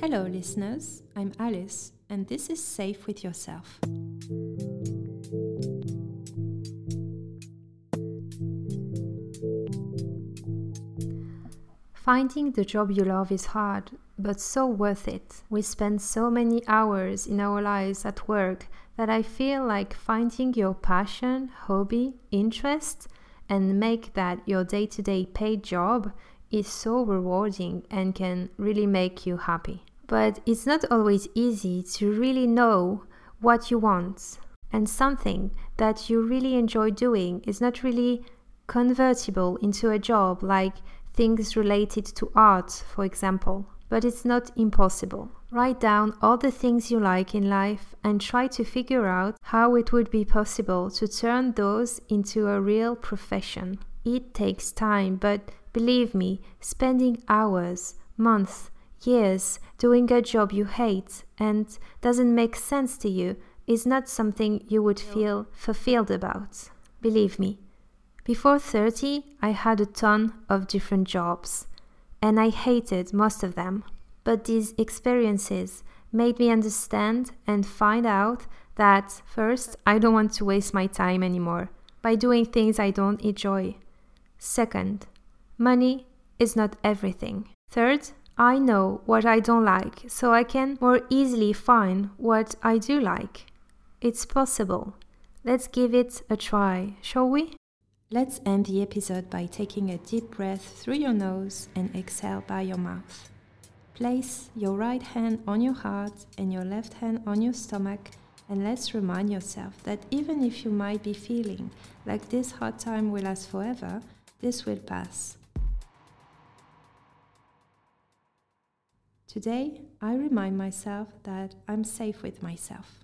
Hello, listeners. I'm Alice, and this is Safe with Yourself. Finding the job you love is hard, but so worth it. We spend so many hours in our lives at work that I feel like finding your passion, hobby, interest, and make that your day to day paid job is so rewarding and can really make you happy. But it's not always easy to really know what you want. And something that you really enjoy doing is not really convertible into a job like things related to art, for example. But it's not impossible. Write down all the things you like in life and try to figure out how it would be possible to turn those into a real profession. It takes time, but believe me, spending hours, months, years doing a job you hate and doesn't make sense to you is not something you would feel fulfilled about. Believe me, before 30, I had a ton of different jobs, and I hated most of them. But these experiences made me understand and find out that first, I don't want to waste my time anymore by doing things I don't enjoy. Second, money is not everything. Third, I know what I don't like, so I can more easily find what I do like. It's possible. Let's give it a try, shall we? Let's end the episode by taking a deep breath through your nose and exhale by your mouth. Place your right hand on your heart and your left hand on your stomach, and let's remind yourself that even if you might be feeling like this hard time will last forever, this will pass. Today, I remind myself that I'm safe with myself.